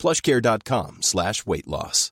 plushcare.com slash weight loss.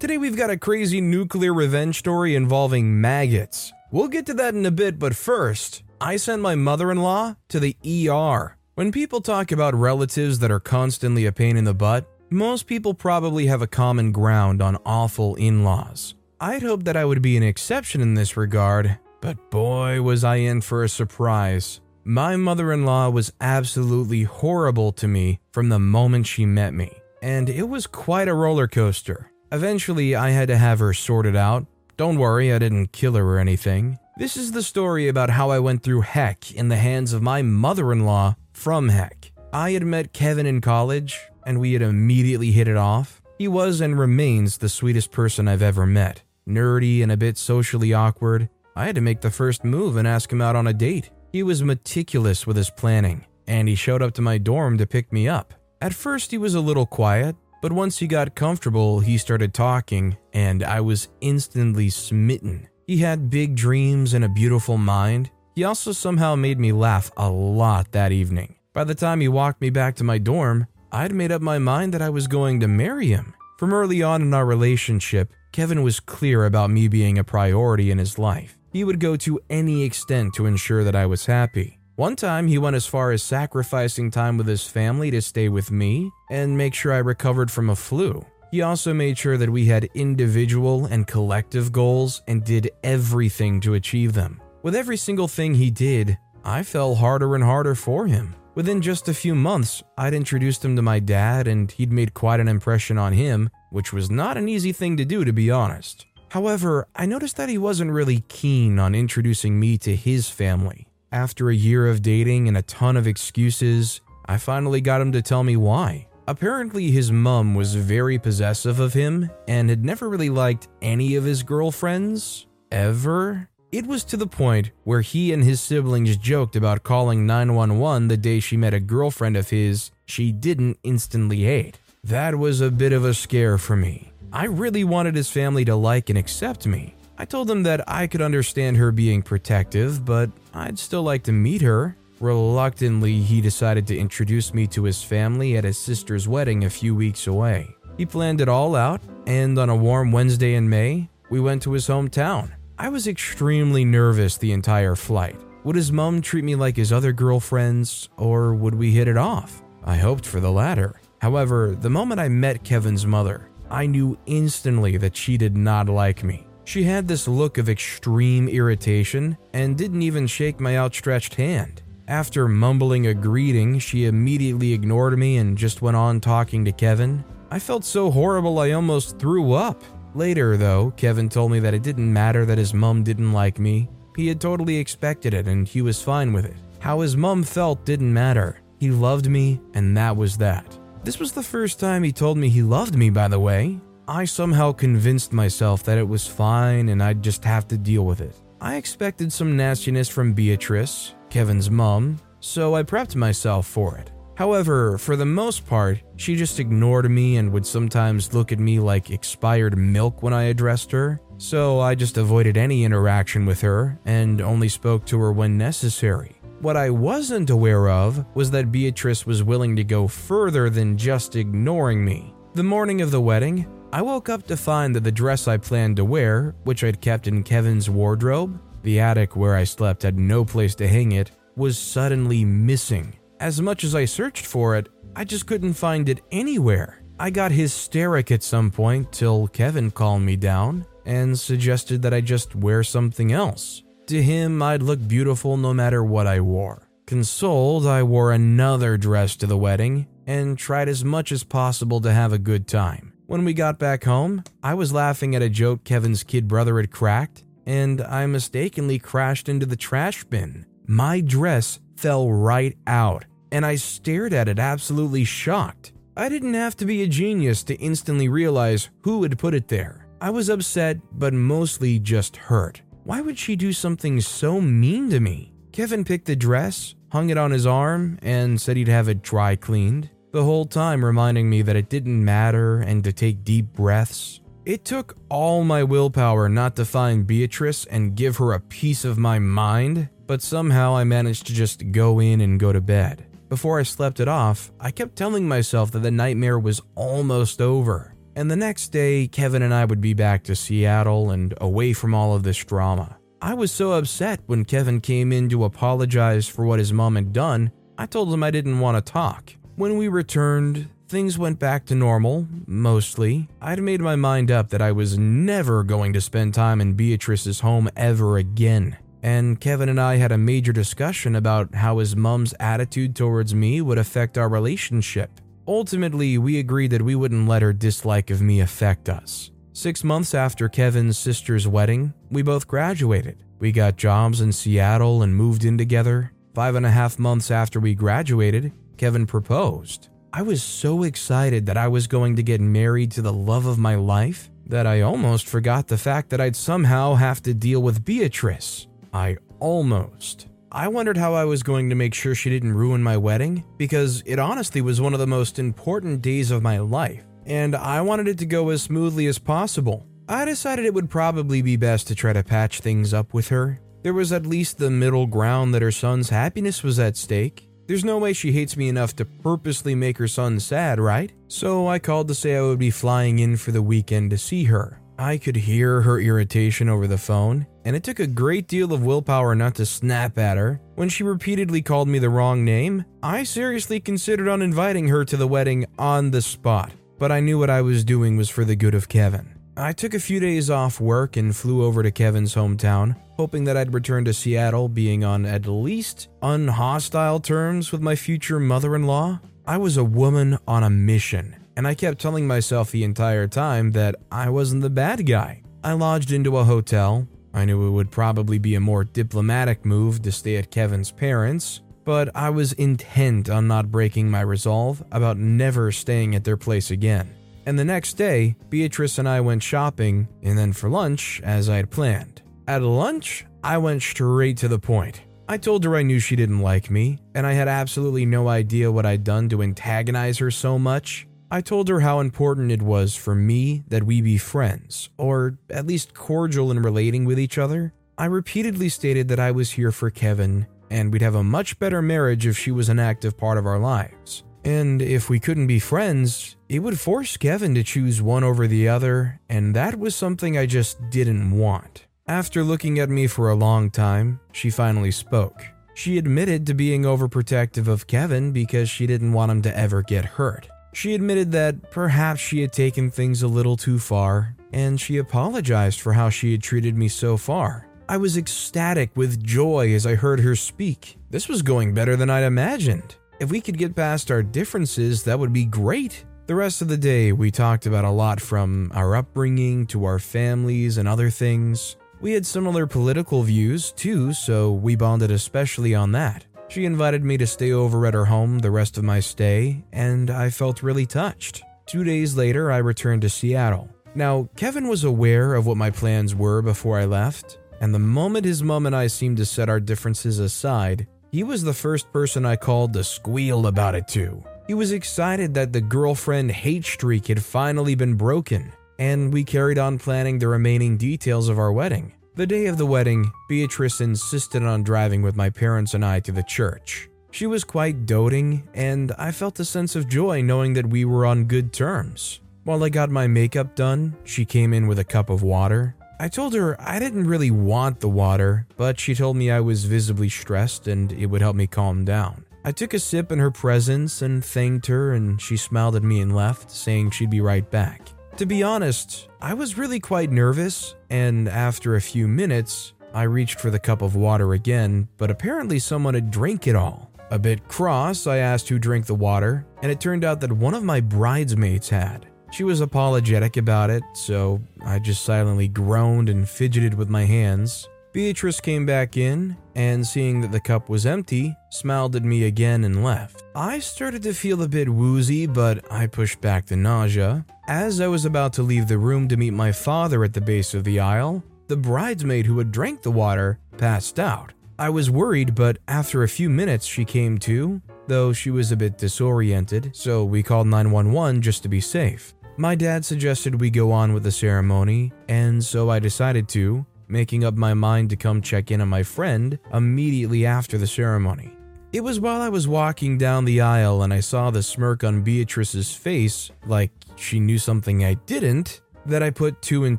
Today we've got a crazy nuclear revenge story involving maggots. We'll get to that in a bit, but first, I sent my mother in law to the ER. When people talk about relatives that are constantly a pain in the butt, most people probably have a common ground on awful in laws. I'd hoped that I would be an exception in this regard, but boy, was I in for a surprise. My mother in law was absolutely horrible to me from the moment she met me, and it was quite a roller coaster. Eventually, I had to have her sorted out. Don't worry, I didn't kill her or anything. This is the story about how I went through heck in the hands of my mother in law from heck. I had met Kevin in college, and we had immediately hit it off. He was and remains the sweetest person I've ever met. Nerdy and a bit socially awkward, I had to make the first move and ask him out on a date. He was meticulous with his planning, and he showed up to my dorm to pick me up. At first, he was a little quiet, but once he got comfortable, he started talking, and I was instantly smitten. He had big dreams and a beautiful mind. He also somehow made me laugh a lot that evening. By the time he walked me back to my dorm, I'd made up my mind that I was going to marry him. From early on in our relationship, Kevin was clear about me being a priority in his life. He would go to any extent to ensure that I was happy. One time, he went as far as sacrificing time with his family to stay with me and make sure I recovered from a flu. He also made sure that we had individual and collective goals and did everything to achieve them. With every single thing he did, I fell harder and harder for him. Within just a few months, I'd introduced him to my dad, and he'd made quite an impression on him, which was not an easy thing to do, to be honest. However, I noticed that he wasn't really keen on introducing me to his family. After a year of dating and a ton of excuses, I finally got him to tell me why. Apparently, his mum was very possessive of him and had never really liked any of his girlfriends, ever. It was to the point where he and his siblings joked about calling 911 the day she met a girlfriend of his she didn't instantly hate. That was a bit of a scare for me. I really wanted his family to like and accept me, I told them that I could understand her being protective, but I'd still like to meet her. Reluctantly, he decided to introduce me to his family at his sister's wedding a few weeks away. He planned it all out, and on a warm Wednesday in May, we went to his hometown. I was extremely nervous the entire flight. Would his mom treat me like his other girlfriends, or would we hit it off? I hoped for the latter. However, the moment I met Kevin's mother, I knew instantly that she did not like me. She had this look of extreme irritation and didn't even shake my outstretched hand. After mumbling a greeting, she immediately ignored me and just went on talking to Kevin. I felt so horrible I almost threw up. Later, though, Kevin told me that it didn't matter that his mum didn't like me. He had totally expected it and he was fine with it. How his mum felt didn't matter. He loved me, and that was that. This was the first time he told me he loved me, by the way. I somehow convinced myself that it was fine and I'd just have to deal with it. I expected some nastiness from Beatrice, Kevin's mom, so I prepped myself for it. However, for the most part, she just ignored me and would sometimes look at me like expired milk when I addressed her, so I just avoided any interaction with her and only spoke to her when necessary. What I wasn't aware of was that Beatrice was willing to go further than just ignoring me. The morning of the wedding, I woke up to find that the dress I planned to wear, which I'd kept in Kevin's wardrobe, the attic where I slept had no place to hang it, was suddenly missing. As much as I searched for it, I just couldn't find it anywhere. I got hysteric at some point till Kevin calmed me down and suggested that I just wear something else. To him, I'd look beautiful no matter what I wore. Consoled, I wore another dress to the wedding and tried as much as possible to have a good time. When we got back home, I was laughing at a joke Kevin's kid brother had cracked, and I mistakenly crashed into the trash bin. My dress fell right out, and I stared at it absolutely shocked. I didn't have to be a genius to instantly realize who had put it there. I was upset, but mostly just hurt. Why would she do something so mean to me? Kevin picked the dress, hung it on his arm, and said he'd have it dry cleaned, the whole time reminding me that it didn't matter and to take deep breaths. It took all my willpower not to find Beatrice and give her a piece of my mind, but somehow I managed to just go in and go to bed. Before I slept it off, I kept telling myself that the nightmare was almost over. And the next day, Kevin and I would be back to Seattle and away from all of this drama. I was so upset when Kevin came in to apologize for what his mom had done, I told him I didn't want to talk. When we returned, things went back to normal, mostly. I'd made my mind up that I was never going to spend time in Beatrice's home ever again and Kevin and I had a major discussion about how his mom's attitude towards me would affect our relationship. Ultimately, we agreed that we wouldn't let her dislike of me affect us. Six months after Kevin's sister's wedding, we both graduated. We got jobs in Seattle and moved in together. Five and a half months after we graduated, Kevin proposed. I was so excited that I was going to get married to the love of my life that I almost forgot the fact that I'd somehow have to deal with Beatrice. I almost. I wondered how I was going to make sure she didn't ruin my wedding, because it honestly was one of the most important days of my life, and I wanted it to go as smoothly as possible. I decided it would probably be best to try to patch things up with her. There was at least the middle ground that her son's happiness was at stake. There's no way she hates me enough to purposely make her son sad, right? So I called to say I would be flying in for the weekend to see her. I could hear her irritation over the phone, and it took a great deal of willpower not to snap at her. When she repeatedly called me the wrong name, I seriously considered uninviting her to the wedding on the spot, but I knew what I was doing was for the good of Kevin. I took a few days off work and flew over to Kevin's hometown, hoping that I'd return to Seattle being on at least unhostile terms with my future mother in law. I was a woman on a mission and I kept telling myself the entire time that I wasn't the bad guy. I lodged into a hotel. I knew it would probably be a more diplomatic move to stay at Kevin's parents', but I was intent on not breaking my resolve about never staying at their place again. And the next day, Beatrice and I went shopping and then for lunch as I had planned. At lunch, I went straight to the point. I told her I knew she didn't like me, and I had absolutely no idea what I'd done to antagonize her so much. I told her how important it was for me that we be friends, or at least cordial in relating with each other. I repeatedly stated that I was here for Kevin, and we'd have a much better marriage if she was an active part of our lives. And if we couldn't be friends, it would force Kevin to choose one over the other, and that was something I just didn't want. After looking at me for a long time, she finally spoke. She admitted to being overprotective of Kevin because she didn't want him to ever get hurt. She admitted that perhaps she had taken things a little too far, and she apologized for how she had treated me so far. I was ecstatic with joy as I heard her speak. This was going better than I'd imagined. If we could get past our differences, that would be great. The rest of the day, we talked about a lot from our upbringing to our families and other things. We had similar political views too, so we bonded especially on that. She invited me to stay over at her home the rest of my stay, and I felt really touched. Two days later, I returned to Seattle. Now, Kevin was aware of what my plans were before I left, and the moment his mom and I seemed to set our differences aside, he was the first person I called to squeal about it to. He was excited that the girlfriend hate streak had finally been broken, and we carried on planning the remaining details of our wedding. The day of the wedding, Beatrice insisted on driving with my parents and I to the church. She was quite doting, and I felt a sense of joy knowing that we were on good terms. While I got my makeup done, she came in with a cup of water. I told her I didn't really want the water, but she told me I was visibly stressed and it would help me calm down. I took a sip in her presence and thanked her, and she smiled at me and left, saying she'd be right back. To be honest, I was really quite nervous, and after a few minutes, I reached for the cup of water again, but apparently someone had drank it all. A bit cross, I asked who drank the water, and it turned out that one of my bridesmaids had. She was apologetic about it, so I just silently groaned and fidgeted with my hands. Beatrice came back in and, seeing that the cup was empty, smiled at me again and left. I started to feel a bit woozy, but I pushed back the nausea. As I was about to leave the room to meet my father at the base of the aisle, the bridesmaid who had drank the water passed out. I was worried, but after a few minutes she came to, though she was a bit disoriented, so we called 911 just to be safe. My dad suggested we go on with the ceremony, and so I decided to, making up my mind to come check in on my friend immediately after the ceremony. It was while I was walking down the aisle and I saw the smirk on Beatrice's face, like she knew something I didn't, that I put two and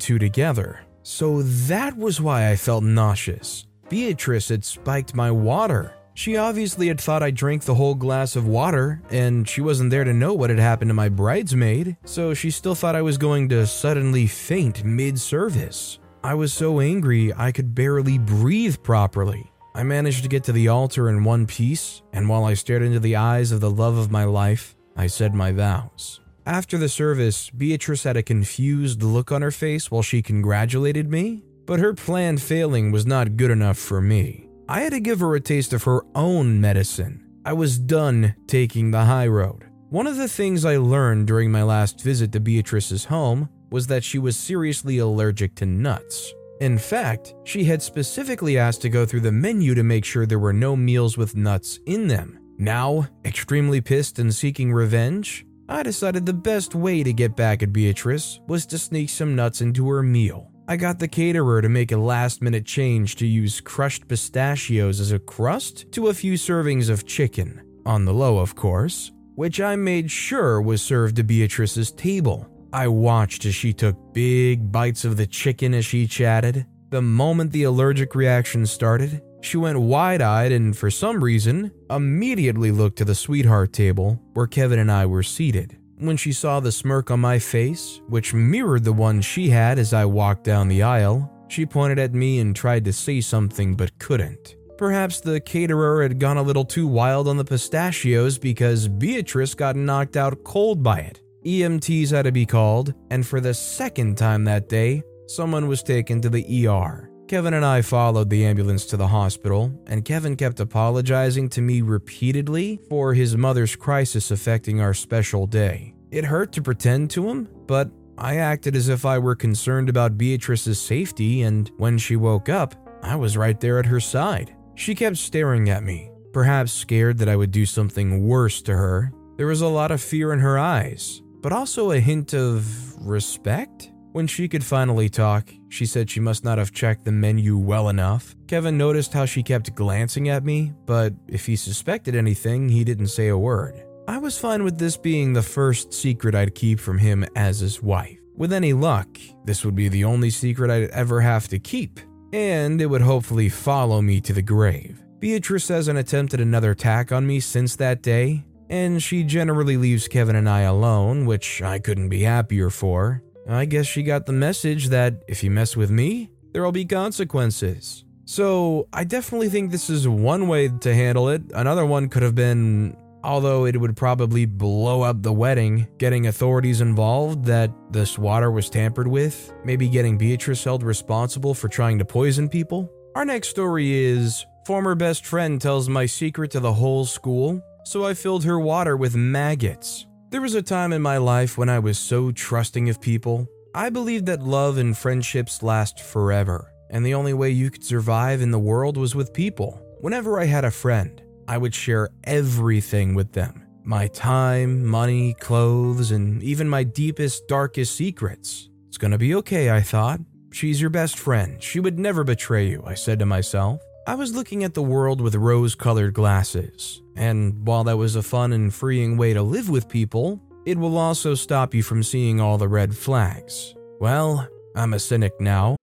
two together. So that was why I felt nauseous. Beatrice had spiked my water. She obviously had thought I drank the whole glass of water, and she wasn't there to know what had happened to my bridesmaid, so she still thought I was going to suddenly faint mid service. I was so angry I could barely breathe properly. I managed to get to the altar in one piece, and while I stared into the eyes of the love of my life, I said my vows. After the service, Beatrice had a confused look on her face while she congratulated me, but her plan failing was not good enough for me. I had to give her a taste of her own medicine. I was done taking the high road. One of the things I learned during my last visit to Beatrice's home was that she was seriously allergic to nuts. In fact, she had specifically asked to go through the menu to make sure there were no meals with nuts in them. Now, extremely pissed and seeking revenge, I decided the best way to get back at Beatrice was to sneak some nuts into her meal. I got the caterer to make a last minute change to use crushed pistachios as a crust to a few servings of chicken, on the low, of course, which I made sure was served to Beatrice's table. I watched as she took big bites of the chicken as she chatted. The moment the allergic reaction started, she went wide eyed and, for some reason, immediately looked to the sweetheart table where Kevin and I were seated. When she saw the smirk on my face, which mirrored the one she had as I walked down the aisle, she pointed at me and tried to say something but couldn't. Perhaps the caterer had gone a little too wild on the pistachios because Beatrice got knocked out cold by it. EMTs had to be called, and for the second time that day, someone was taken to the ER. Kevin and I followed the ambulance to the hospital, and Kevin kept apologizing to me repeatedly for his mother's crisis affecting our special day. It hurt to pretend to him, but I acted as if I were concerned about Beatrice's safety, and when she woke up, I was right there at her side. She kept staring at me, perhaps scared that I would do something worse to her. There was a lot of fear in her eyes, but also a hint of respect? When she could finally talk, she said she must not have checked the menu well enough. Kevin noticed how she kept glancing at me, but if he suspected anything, he didn't say a word. I was fine with this being the first secret I'd keep from him as his wife. With any luck, this would be the only secret I'd ever have to keep, and it would hopefully follow me to the grave. Beatrice hasn't attempted another attack on me since that day, and she generally leaves Kevin and I alone, which I couldn't be happier for. I guess she got the message that if you mess with me, there'll be consequences. So, I definitely think this is one way to handle it. Another one could have been, although it would probably blow up the wedding, getting authorities involved that this water was tampered with, maybe getting Beatrice held responsible for trying to poison people. Our next story is Former best friend tells my secret to the whole school, so I filled her water with maggots. There was a time in my life when I was so trusting of people. I believed that love and friendships last forever, and the only way you could survive in the world was with people. Whenever I had a friend, I would share everything with them my time, money, clothes, and even my deepest, darkest secrets. It's gonna be okay, I thought. She's your best friend. She would never betray you, I said to myself. I was looking at the world with rose colored glasses, and while that was a fun and freeing way to live with people, it will also stop you from seeing all the red flags. Well, I'm a cynic now.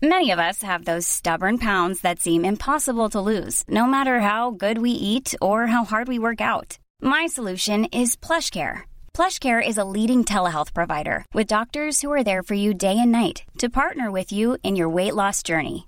Many of us have those stubborn pounds that seem impossible to lose, no matter how good we eat or how hard we work out. My solution is PlushCare. PlushCare is a leading telehealth provider with doctors who are there for you day and night to partner with you in your weight loss journey.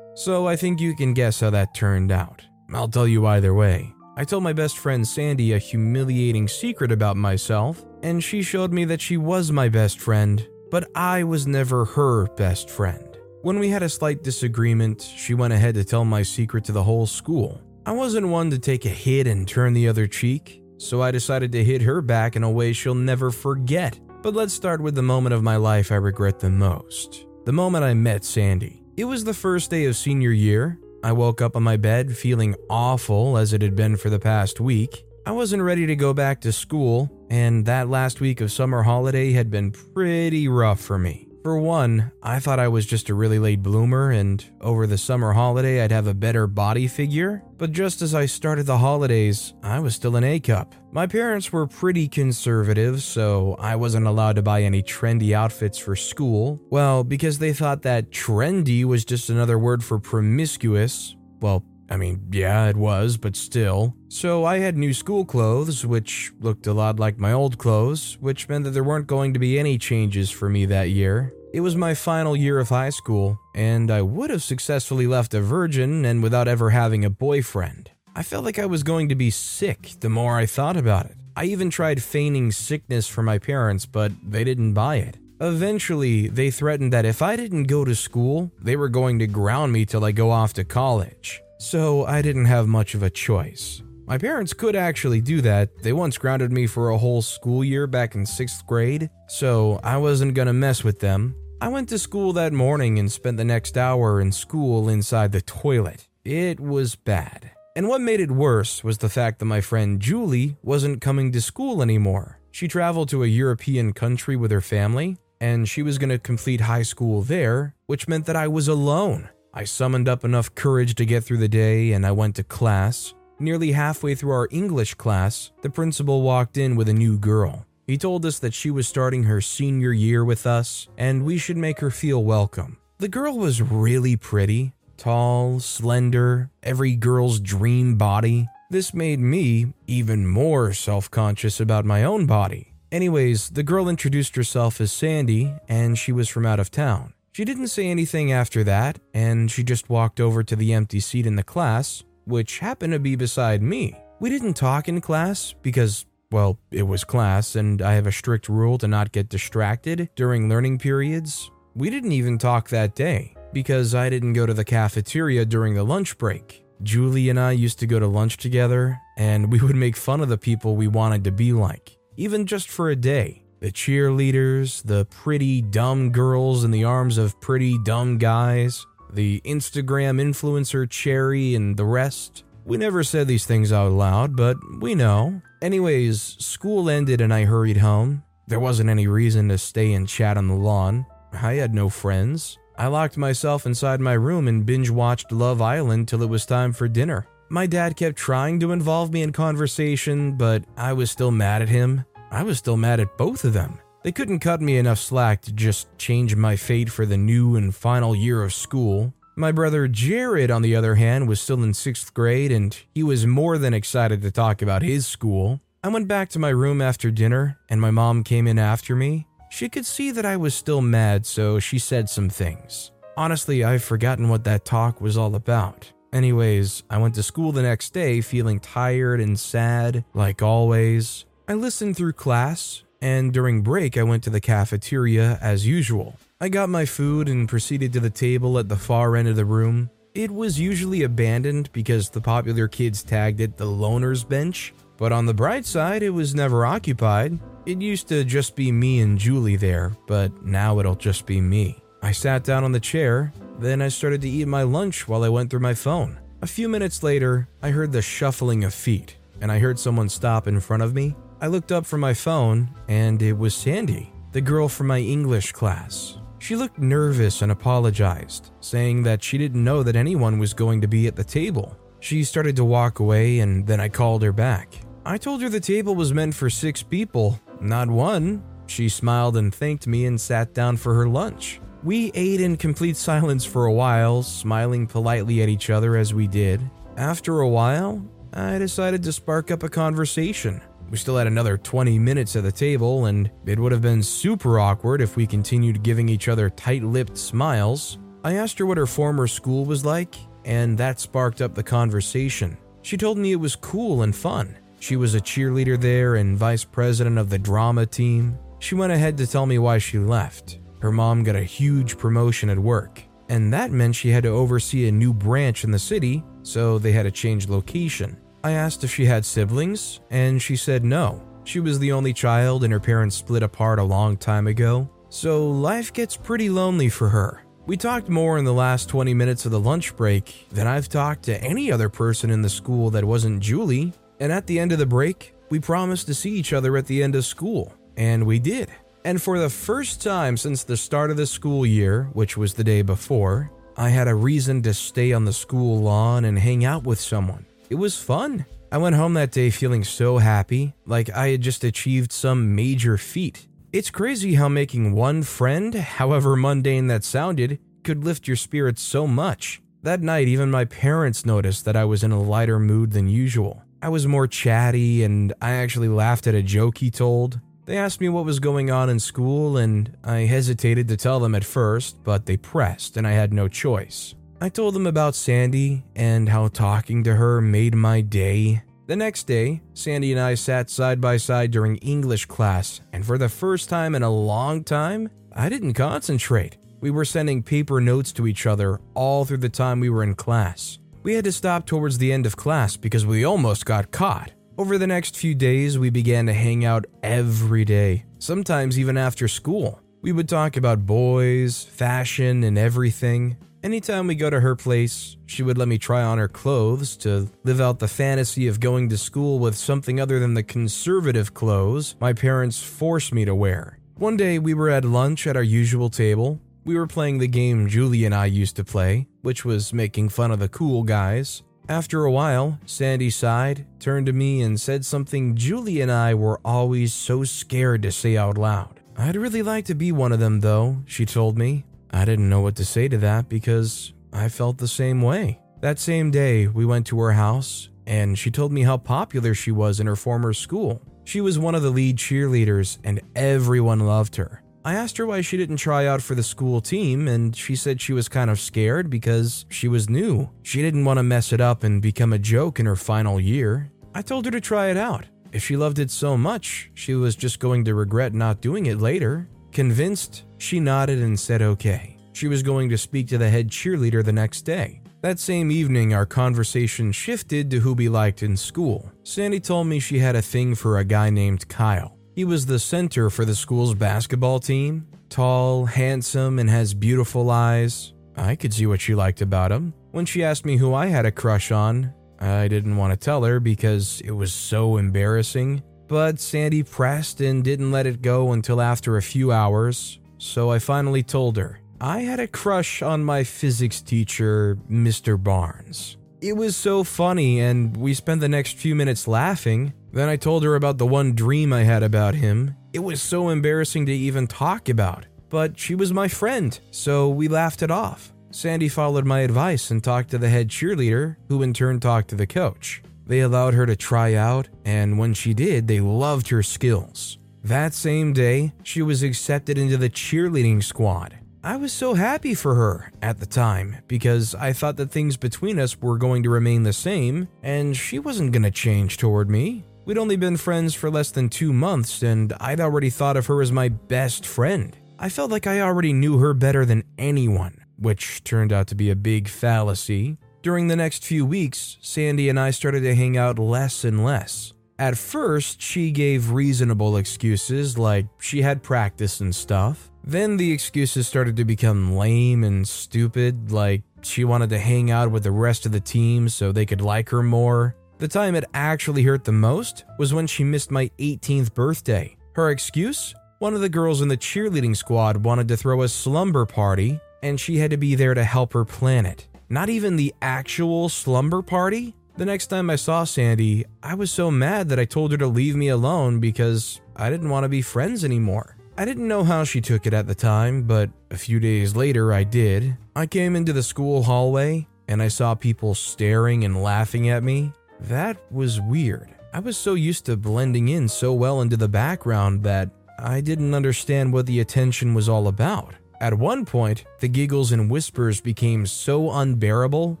So I think you can guess how that turned out. I'll tell you either way. I told my best friend Sandy a humiliating secret about myself, and she showed me that she was my best friend, but I was never her best friend. When we had a slight disagreement, she went ahead to tell my secret to the whole school. I wasn't one to take a hit and turn the other cheek, so I decided to hit her back in a way she'll never forget. But let's start with the moment of my life I regret the most the moment I met Sandy. It was the first day of senior year. I woke up on my bed feeling awful as it had been for the past week. I wasn't ready to go back to school, and that last week of summer holiday had been pretty rough for me. For one, I thought I was just a really late bloomer and over the summer holiday I'd have a better body figure, but just as I started the holidays, I was still an A cup. My parents were pretty conservative, so I wasn't allowed to buy any trendy outfits for school. Well, because they thought that trendy was just another word for promiscuous. Well, I mean, yeah, it was, but still. So I had new school clothes, which looked a lot like my old clothes, which meant that there weren't going to be any changes for me that year. It was my final year of high school, and I would have successfully left a virgin and without ever having a boyfriend. I felt like I was going to be sick the more I thought about it. I even tried feigning sickness for my parents, but they didn't buy it. Eventually, they threatened that if I didn't go to school, they were going to ground me till I go off to college. So I didn't have much of a choice. My parents could actually do that. They once grounded me for a whole school year back in sixth grade, so I wasn't gonna mess with them. I went to school that morning and spent the next hour in school inside the toilet. It was bad. And what made it worse was the fact that my friend Julie wasn't coming to school anymore. She traveled to a European country with her family, and she was gonna complete high school there, which meant that I was alone. I summoned up enough courage to get through the day and I went to class. Nearly halfway through our English class, the principal walked in with a new girl. He told us that she was starting her senior year with us and we should make her feel welcome. The girl was really pretty, tall, slender, every girl's dream body. This made me even more self conscious about my own body. Anyways, the girl introduced herself as Sandy and she was from out of town. She didn't say anything after that, and she just walked over to the empty seat in the class, which happened to be beside me. We didn't talk in class because, well, it was class, and I have a strict rule to not get distracted during learning periods. We didn't even talk that day because I didn't go to the cafeteria during the lunch break. Julie and I used to go to lunch together, and we would make fun of the people we wanted to be like, even just for a day. The cheerleaders, the pretty dumb girls in the arms of pretty dumb guys, the Instagram influencer Cherry, and the rest. We never said these things out loud, but we know. Anyways, school ended and I hurried home. There wasn't any reason to stay and chat on the lawn. I had no friends. I locked myself inside my room and binge watched Love Island till it was time for dinner. My dad kept trying to involve me in conversation, but I was still mad at him. I was still mad at both of them. They couldn't cut me enough slack to just change my fate for the new and final year of school. My brother Jared, on the other hand, was still in sixth grade and he was more than excited to talk about his school. I went back to my room after dinner and my mom came in after me. She could see that I was still mad, so she said some things. Honestly, I've forgotten what that talk was all about. Anyways, I went to school the next day feeling tired and sad, like always. I listened through class, and during break, I went to the cafeteria as usual. I got my food and proceeded to the table at the far end of the room. It was usually abandoned because the popular kids tagged it the loner's bench, but on the bright side, it was never occupied. It used to just be me and Julie there, but now it'll just be me. I sat down on the chair, then I started to eat my lunch while I went through my phone. A few minutes later, I heard the shuffling of feet, and I heard someone stop in front of me. I looked up from my phone, and it was Sandy, the girl from my English class. She looked nervous and apologized, saying that she didn't know that anyone was going to be at the table. She started to walk away, and then I called her back. I told her the table was meant for six people, not one. She smiled and thanked me and sat down for her lunch. We ate in complete silence for a while, smiling politely at each other as we did. After a while, I decided to spark up a conversation. We still had another 20 minutes at the table, and it would have been super awkward if we continued giving each other tight lipped smiles. I asked her what her former school was like, and that sparked up the conversation. She told me it was cool and fun. She was a cheerleader there and vice president of the drama team. She went ahead to tell me why she left. Her mom got a huge promotion at work, and that meant she had to oversee a new branch in the city, so they had to change location. I asked if she had siblings, and she said no. She was the only child, and her parents split apart a long time ago, so life gets pretty lonely for her. We talked more in the last 20 minutes of the lunch break than I've talked to any other person in the school that wasn't Julie, and at the end of the break, we promised to see each other at the end of school, and we did. And for the first time since the start of the school year, which was the day before, I had a reason to stay on the school lawn and hang out with someone. It was fun. I went home that day feeling so happy, like I had just achieved some major feat. It's crazy how making one friend, however mundane that sounded, could lift your spirits so much. That night, even my parents noticed that I was in a lighter mood than usual. I was more chatty, and I actually laughed at a joke he told. They asked me what was going on in school, and I hesitated to tell them at first, but they pressed, and I had no choice. I told them about Sandy and how talking to her made my day. The next day, Sandy and I sat side by side during English class, and for the first time in a long time, I didn't concentrate. We were sending paper notes to each other all through the time we were in class. We had to stop towards the end of class because we almost got caught. Over the next few days, we began to hang out every day, sometimes even after school. We would talk about boys, fashion, and everything. Anytime we go to her place, she would let me try on her clothes to live out the fantasy of going to school with something other than the conservative clothes my parents forced me to wear. One day, we were at lunch at our usual table. We were playing the game Julie and I used to play, which was making fun of the cool guys. After a while, Sandy sighed, turned to me, and said something Julie and I were always so scared to say out loud. I'd really like to be one of them, though, she told me. I didn't know what to say to that because I felt the same way. That same day, we went to her house, and she told me how popular she was in her former school. She was one of the lead cheerleaders, and everyone loved her. I asked her why she didn't try out for the school team, and she said she was kind of scared because she was new. She didn't want to mess it up and become a joke in her final year. I told her to try it out. If she loved it so much, she was just going to regret not doing it later. Convinced, she nodded and said okay. She was going to speak to the head cheerleader the next day. That same evening, our conversation shifted to who we liked in school. Sandy told me she had a thing for a guy named Kyle. He was the center for the school's basketball team. Tall, handsome, and has beautiful eyes. I could see what she liked about him. When she asked me who I had a crush on, I didn't want to tell her because it was so embarrassing. But Sandy pressed and didn't let it go until after a few hours, so I finally told her. I had a crush on my physics teacher, Mr. Barnes. It was so funny, and we spent the next few minutes laughing. Then I told her about the one dream I had about him. It was so embarrassing to even talk about, but she was my friend, so we laughed it off. Sandy followed my advice and talked to the head cheerleader, who in turn talked to the coach. They allowed her to try out, and when she did, they loved her skills. That same day, she was accepted into the cheerleading squad. I was so happy for her at the time because I thought that things between us were going to remain the same and she wasn't going to change toward me. We'd only been friends for less than two months and I'd already thought of her as my best friend. I felt like I already knew her better than anyone, which turned out to be a big fallacy. During the next few weeks, Sandy and I started to hang out less and less. At first, she gave reasonable excuses like she had practice and stuff. Then the excuses started to become lame and stupid, like she wanted to hang out with the rest of the team so they could like her more. The time it actually hurt the most was when she missed my 18th birthday. Her excuse? One of the girls in the cheerleading squad wanted to throw a slumber party, and she had to be there to help her plan it. Not even the actual slumber party? The next time I saw Sandy, I was so mad that I told her to leave me alone because I didn't want to be friends anymore. I didn't know how she took it at the time, but a few days later I did. I came into the school hallway and I saw people staring and laughing at me. That was weird. I was so used to blending in so well into the background that I didn't understand what the attention was all about. At one point, the giggles and whispers became so unbearable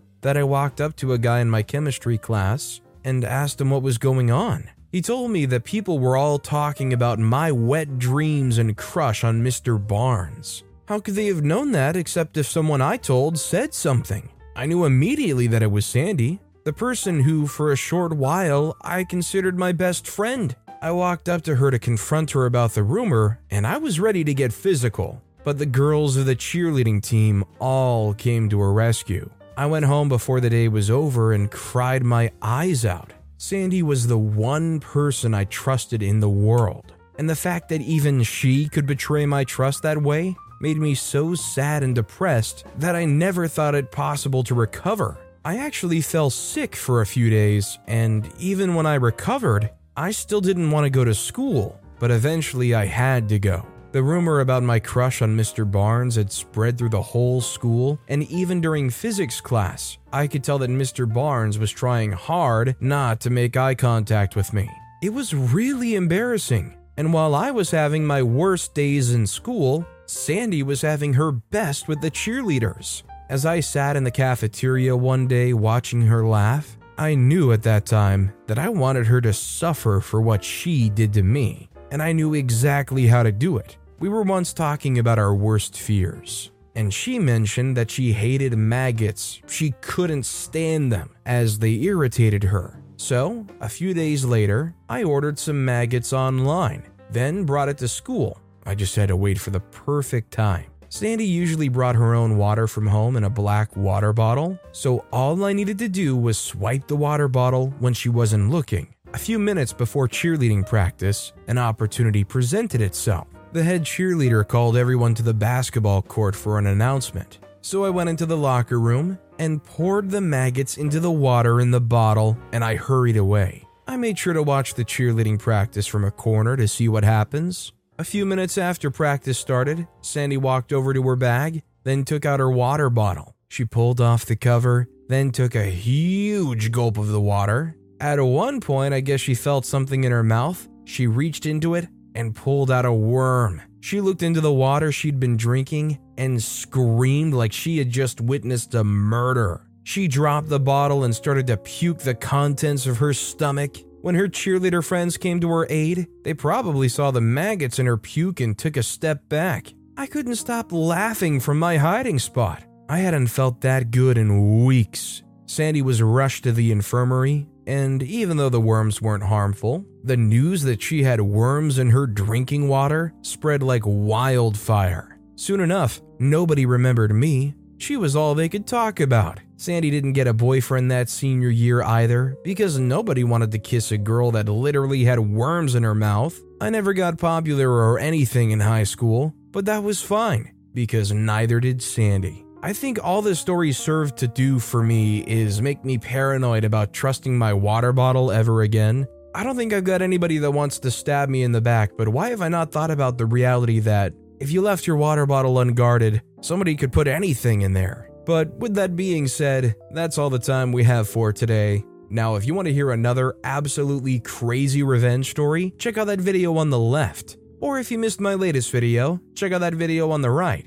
that I walked up to a guy in my chemistry class and asked him what was going on. He told me that people were all talking about my wet dreams and crush on Mr. Barnes. How could they have known that except if someone I told said something? I knew immediately that it was Sandy, the person who, for a short while, I considered my best friend. I walked up to her to confront her about the rumor, and I was ready to get physical. But the girls of the cheerleading team all came to her rescue. I went home before the day was over and cried my eyes out. Sandy was the one person I trusted in the world. And the fact that even she could betray my trust that way made me so sad and depressed that I never thought it possible to recover. I actually fell sick for a few days, and even when I recovered, I still didn't want to go to school, but eventually I had to go. The rumor about my crush on Mr. Barnes had spread through the whole school, and even during physics class, I could tell that Mr. Barnes was trying hard not to make eye contact with me. It was really embarrassing, and while I was having my worst days in school, Sandy was having her best with the cheerleaders. As I sat in the cafeteria one day watching her laugh, I knew at that time that I wanted her to suffer for what she did to me, and I knew exactly how to do it. We were once talking about our worst fears, and she mentioned that she hated maggots. She couldn't stand them as they irritated her. So, a few days later, I ordered some maggots online, then brought it to school. I just had to wait for the perfect time. Sandy usually brought her own water from home in a black water bottle, so all I needed to do was swipe the water bottle when she wasn't looking. A few minutes before cheerleading practice, an opportunity presented itself. The head cheerleader called everyone to the basketball court for an announcement. So I went into the locker room and poured the maggots into the water in the bottle, and I hurried away. I made sure to watch the cheerleading practice from a corner to see what happens. A few minutes after practice started, Sandy walked over to her bag, then took out her water bottle. She pulled off the cover, then took a huge gulp of the water. At one point, I guess she felt something in her mouth. She reached into it and pulled out a worm. She looked into the water she'd been drinking and screamed like she had just witnessed a murder. She dropped the bottle and started to puke the contents of her stomach. When her cheerleader friends came to her aid, they probably saw the maggots in her puke and took a step back. I couldn't stop laughing from my hiding spot. I hadn't felt that good in weeks. Sandy was rushed to the infirmary, and even though the worms weren't harmful, the news that she had worms in her drinking water spread like wildfire. Soon enough, nobody remembered me. She was all they could talk about. Sandy didn't get a boyfriend that senior year either, because nobody wanted to kiss a girl that literally had worms in her mouth. I never got popular or anything in high school, but that was fine, because neither did Sandy. I think all this story served to do for me is make me paranoid about trusting my water bottle ever again. I don't think I've got anybody that wants to stab me in the back, but why have I not thought about the reality that if you left your water bottle unguarded, somebody could put anything in there? But with that being said, that's all the time we have for today. Now, if you want to hear another absolutely crazy revenge story, check out that video on the left. Or if you missed my latest video, check out that video on the right.